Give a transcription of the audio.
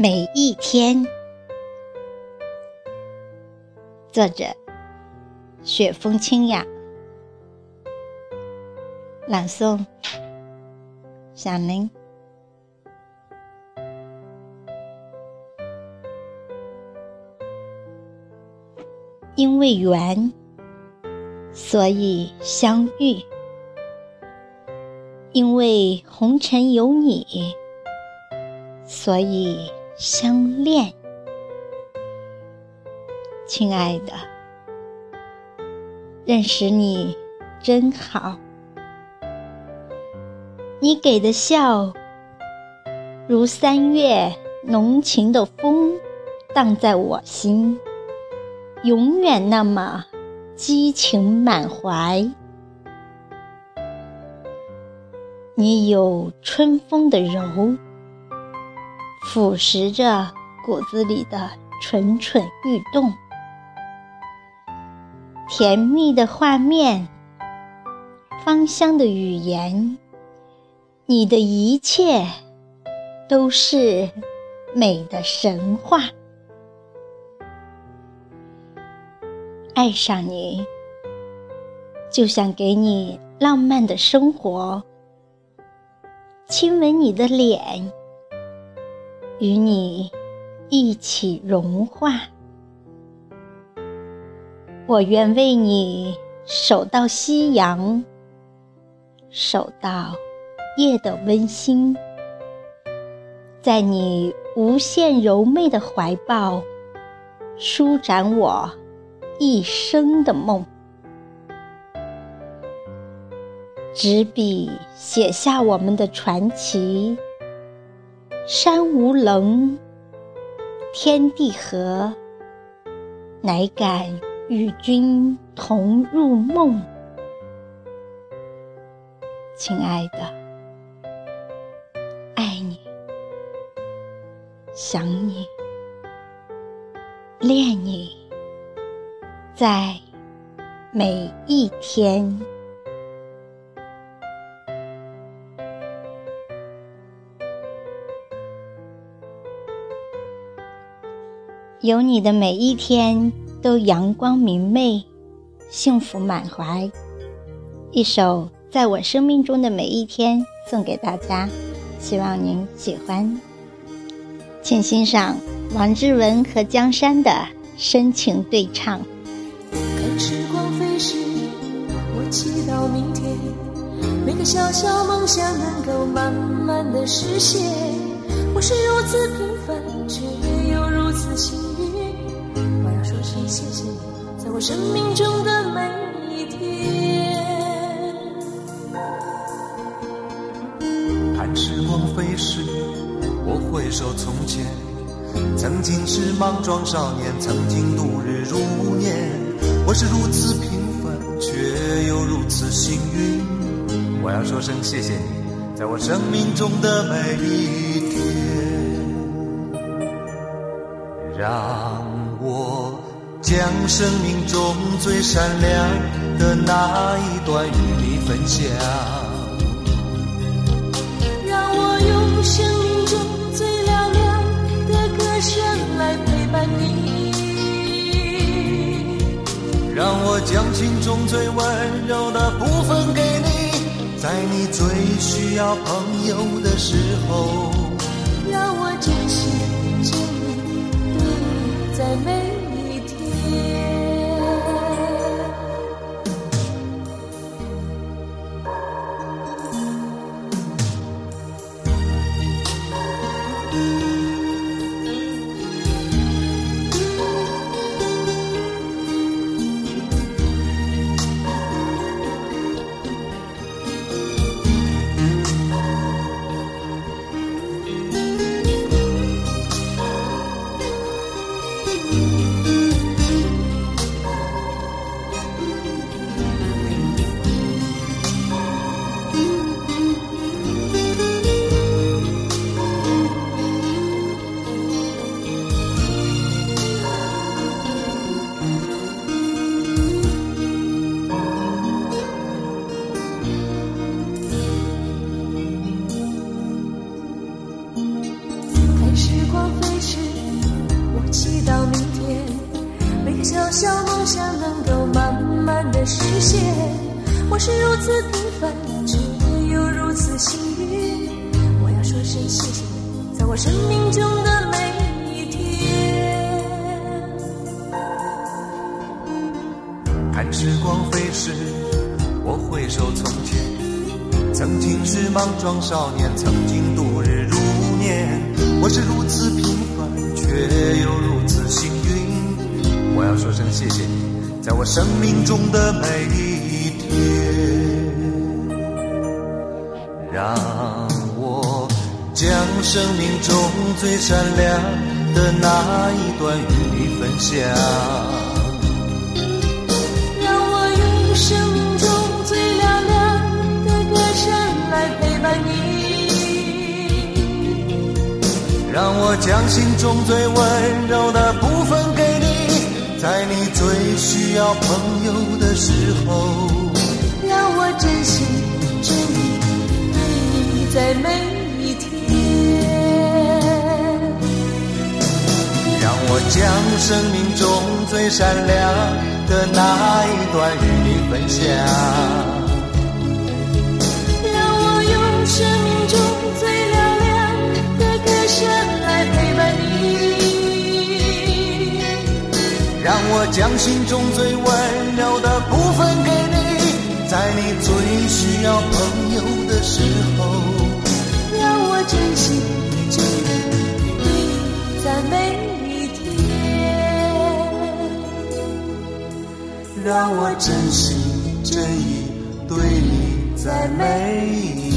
每一天，作者：雪风清雅，朗诵：小林。因为缘，所以相遇；因为红尘有你，所以相恋。亲爱的，认识你真好。你给的笑，如三月浓情的风，荡在我心。永远那么激情满怀，你有春风的柔，腐蚀着骨子里的蠢蠢欲动。甜蜜的画面，芳香的语言，你的一切都是美的神话。爱上你，就想给你浪漫的生活，亲吻你的脸，与你一起融化。我愿为你守到夕阳，守到夜的温馨，在你无限柔媚的怀抱，舒展我。一生的梦，执笔写下我们的传奇。山无棱，天地合，乃敢与君同入梦。亲爱的，爱你，想你，恋你。在每一天，有你的每一天都阳光明媚，幸福满怀。一首在我生命中的每一天送给大家，希望您喜欢。请欣赏王志文和江山的深情对唱。看时光飞逝，我祈祷明天每个小小梦想能够慢慢的实现。我是如此平凡，却幸运。我要说声谢谢你，在我生命中的每一天。看时光飞逝，我回首从前，曾经是莽撞少年，曾经度日如年。我是如此平凡，却又如此幸运。我要说声谢谢你，在我生命中的每一天，让我将生命中最闪亮的那一段与你分享，让我用生命中最嘹亮的歌声来陪伴你。让我将心中最温柔的部分给你，在你最需要朋友的时候，让我珍惜，在每。想能够慢慢的实现我是如此平凡却又如此幸运我要说声谢谢。你在我生命中的每一天。看时光飞逝我回首从前。曾经是莽撞少年曾经度日如年我是如此平凡却又如我要说声谢谢你，在我生命中的每一天，让我将生命中最闪亮的那一段与你分享。让我用生命中最嘹亮的歌声来陪伴你。让我将心中最温柔的部分给你，在你最需要朋友的时候，让我真心真意对你在每一天。让我将生命中最闪亮的那一段与你分享。将心中最温柔的部分给你，在你最需要朋友的时候，让我真心真意对你在每一天。让我真心真意对你在每一